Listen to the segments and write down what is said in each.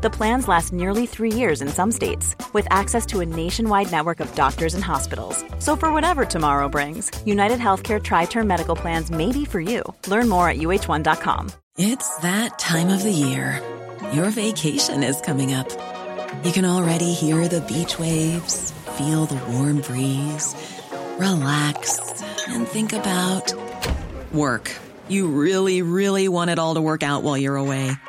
The plans last nearly three years in some states, with access to a nationwide network of doctors and hospitals. So, for whatever tomorrow brings, United Healthcare Tri Term Medical Plans may be for you. Learn more at uh1.com. It's that time of the year. Your vacation is coming up. You can already hear the beach waves, feel the warm breeze, relax, and think about work. You really, really want it all to work out while you're away.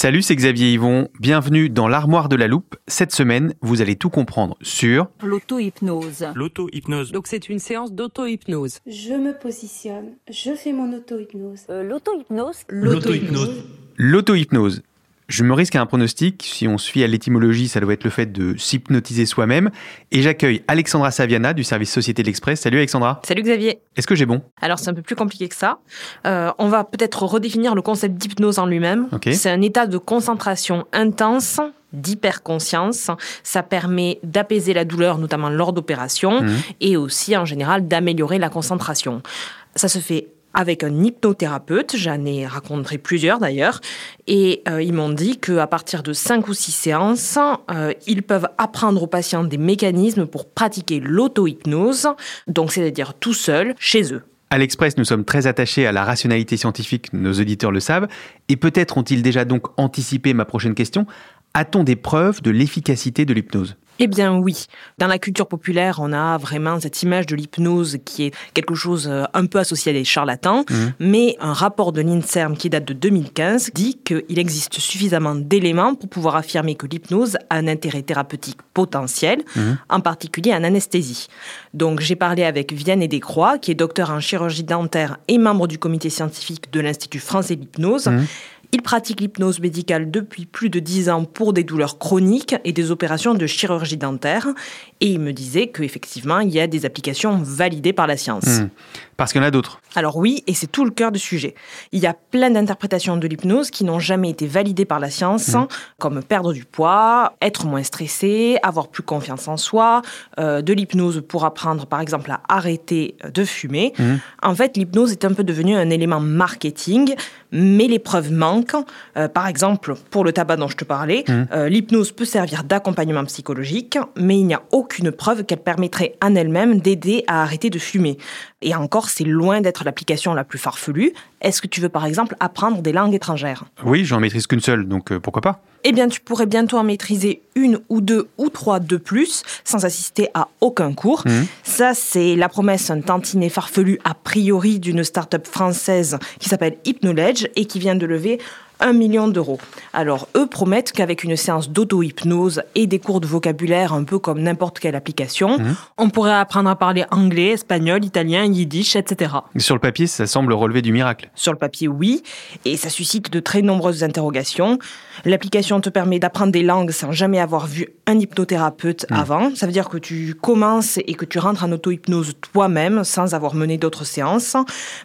Salut, c'est Xavier Yvon. Bienvenue dans l'armoire de la loupe. Cette semaine, vous allez tout comprendre sur L'auto-hypnose. L'auto-hypnose. Donc c'est une séance d'auto-hypnose. Je me positionne, je fais mon auto-hypnose. Euh, L'auto-hypnose L'auto-hypnose. l'auto-hypnose. Je me risque à un pronostic. Si on fie à l'étymologie, ça doit être le fait de s'hypnotiser soi-même. Et j'accueille Alexandra Saviana du service Société de l'Express. Salut Alexandra. Salut Xavier. Est-ce que j'ai bon? Alors c'est un peu plus compliqué que ça. Euh, on va peut-être redéfinir le concept d'hypnose en lui-même. Ok. C'est un état de concentration intense d'hyperconscience. Ça permet d'apaiser la douleur, notamment lors d'opérations, Mhm. et aussi en général d'améliorer la concentration. Ça se fait avec un hypnothérapeute, j'en ai rencontré plusieurs d'ailleurs, et euh, ils m'ont dit qu'à partir de 5 ou 6 séances, euh, ils peuvent apprendre aux patients des mécanismes pour pratiquer l'auto-hypnose, donc c'est-à-dire tout seul, chez eux. À l'Express, nous sommes très attachés à la rationalité scientifique, nos auditeurs le savent, et peut-être ont-ils déjà donc anticipé ma prochaine question. A-t-on des preuves de l'efficacité de l'hypnose? Eh bien oui, dans la culture populaire, on a vraiment cette image de l'hypnose qui est quelque chose euh, un peu associé à des charlatans, Mhm. mais un rapport de l'INSERM qui date de 2015 dit qu'il existe suffisamment d'éléments pour pouvoir affirmer que l'hypnose a un intérêt thérapeutique potentiel, Mhm. en particulier en anesthésie. Donc j'ai parlé avec Vianney Descroix, qui est docteur en chirurgie dentaire et membre du comité scientifique de l'Institut français de l'hypnose. Il pratique l'hypnose médicale depuis plus de 10 ans pour des douleurs chroniques et des opérations de chirurgie dentaire. Et il me disait qu'effectivement, il y a des applications validées par la science. Hmm. Parce qu'il y en a d'autres. Alors oui, et c'est tout le cœur du sujet. Il y a plein d'interprétations de l'hypnose qui n'ont jamais été validées par la science, comme perdre du poids, être moins stressé, avoir plus confiance en soi, euh, de l'hypnose pour apprendre par exemple à arrêter de fumer. Mhm. En fait, l'hypnose est un peu devenue un élément marketing, mais les preuves manquent. Euh, par exemple, pour le tabac dont je te parlais, euh, l'hypnose peut servir d'accompagnement psychologique, mais il n'y a aucune preuve qu'elle permettrait en elle-même d'aider à arrêter de fumer. Et encore, c'est loin d'être l'application la plus farfelue. Est-ce que tu veux par exemple apprendre des langues étrangères? Oui, j'en maîtrise qu'une seule, donc euh, pourquoi pas? Eh bien, tu pourrais bientôt en maîtriser une ou deux ou trois de plus sans assister à aucun cours. Mhm. Ça, c'est la promesse un tantinet farfelu a priori d'une start-up française qui s'appelle Hypnoledge et qui vient de lever un million d'euros. Alors, eux promettent qu'avec une séance d'auto-hypnose et des cours de vocabulaire un peu comme n'importe quelle application, on pourrait apprendre à parler anglais, espagnol, italien, yiddish, etc. Sur le papier, ça semble relever du miracle. Sur le papier, oui, et ça suscite de très nombreuses interrogations. L'application te permet d'apprendre des langues sans jamais avoir vu un hypnothérapeute avant. Ça veut dire que tu commences et que tu rentres en auto-hypnose toi-même sans avoir mené d'autres séances.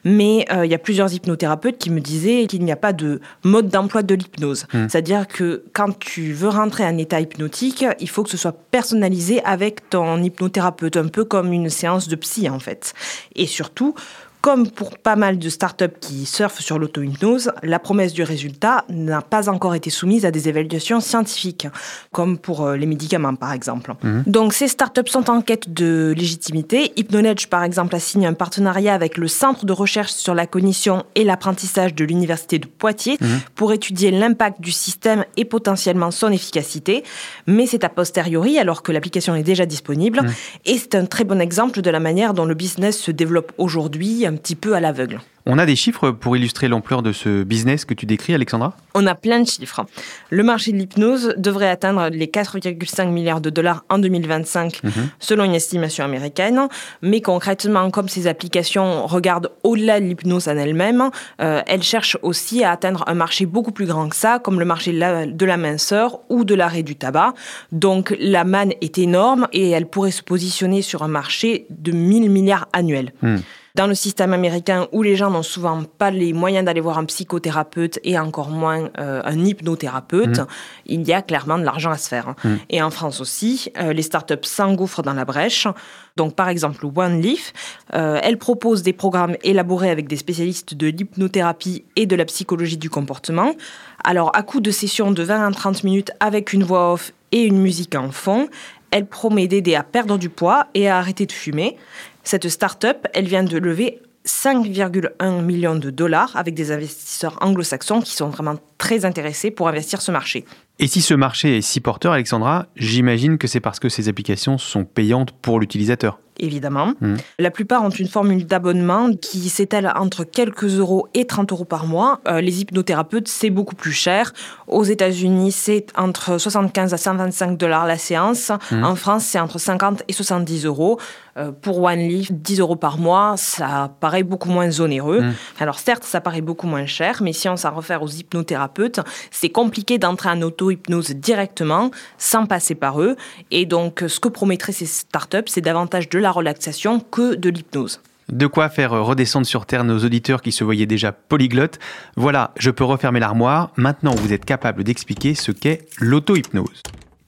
Mais euh, il y a plusieurs hypnothérapeutes qui me disaient qu'il n'y a pas de mode d'emploi de l'hypnose. C'est-à-dire que quand tu veux rentrer en état hypnotique, il faut que ce soit personnalisé avec ton hypnothérapeute, un peu comme une séance de psy en fait. Et surtout, comme pour pas mal de startups qui surfent sur l'auto-hypnose, la promesse du résultat n'a pas encore été soumise à des évaluations scientifiques, comme pour euh, les médicaments par exemple. Donc ces startups sont en quête de légitimité. Hypnoledge par exemple a signé un partenariat avec le Centre de recherche sur la cognition et l'apprentissage de l'Université de Poitiers pour étudier l'impact du système et potentiellement son efficacité. Mais c'est a posteriori alors que l'application est déjà disponible. Et c'est un très bon exemple de la manière dont le business se développe aujourd'hui, un petit peu à l'aveugle. On a des chiffres pour illustrer l'ampleur de ce business que tu décris, Alexandra? On a plein de chiffres. Le marché de l'hypnose devrait atteindre les 4,5 milliards de dollars en 2025, Mhm. selon une estimation américaine. Mais concrètement, comme ces applications regardent au-delà de l'hypnose en elle-même, euh, elles cherchent aussi à atteindre un marché beaucoup plus grand que ça, comme le marché de la, de la minceur ou de l'arrêt du tabac. Donc la manne est énorme et elle pourrait se positionner sur un marché de 1000 milliards annuels. Hmm. Dans le système américain où les gens n'ont souvent pas les moyens d'aller voir un psychothérapeute et encore moins euh, un hypnothérapeute, il y a clairement de l'argent à se faire. hein. Et en France aussi, euh, les startups s'engouffrent dans la brèche. Donc par exemple, OneLeaf, euh, elle propose des programmes élaborés avec des spécialistes de l'hypnothérapie et de la psychologie du comportement. Alors à coup de sessions de 20 à 30 minutes avec une voix off et une musique en fond, elle promet d'aider à perdre du poids et à arrêter de fumer. Cette start-up, elle vient de lever 5,1 millions de dollars avec des investisseurs anglo-saxons qui sont vraiment très intéressés pour investir ce marché. Et si ce marché est si porteur, Alexandra, j'imagine que c'est parce que ces applications sont payantes pour l'utilisateur. évidemment. Mhm. La plupart ont une formule d'abonnement qui s'étale entre quelques euros et 30 euros par mois. Euh, les hypnothérapeutes, c'est beaucoup plus cher. Aux États-Unis, c'est entre 75 à 125 dollars la séance. En France, c'est entre 50 et 70 euros. Euh, pour OneLeaf, 10 euros par mois, ça paraît beaucoup moins onéreux. Alors certes, ça paraît beaucoup moins cher, mais si on s'en réfère aux hypnothérapeutes, c'est compliqué d'entrer en auto-hypnose directement, sans passer par eux. Et donc, ce que promettraient ces startups, c'est davantage de la relaxation que de l'hypnose. De quoi faire redescendre sur Terre nos auditeurs qui se voyaient déjà polyglottes. Voilà, je peux refermer l'armoire. Maintenant, vous êtes capable d'expliquer ce qu'est l'auto-hypnose.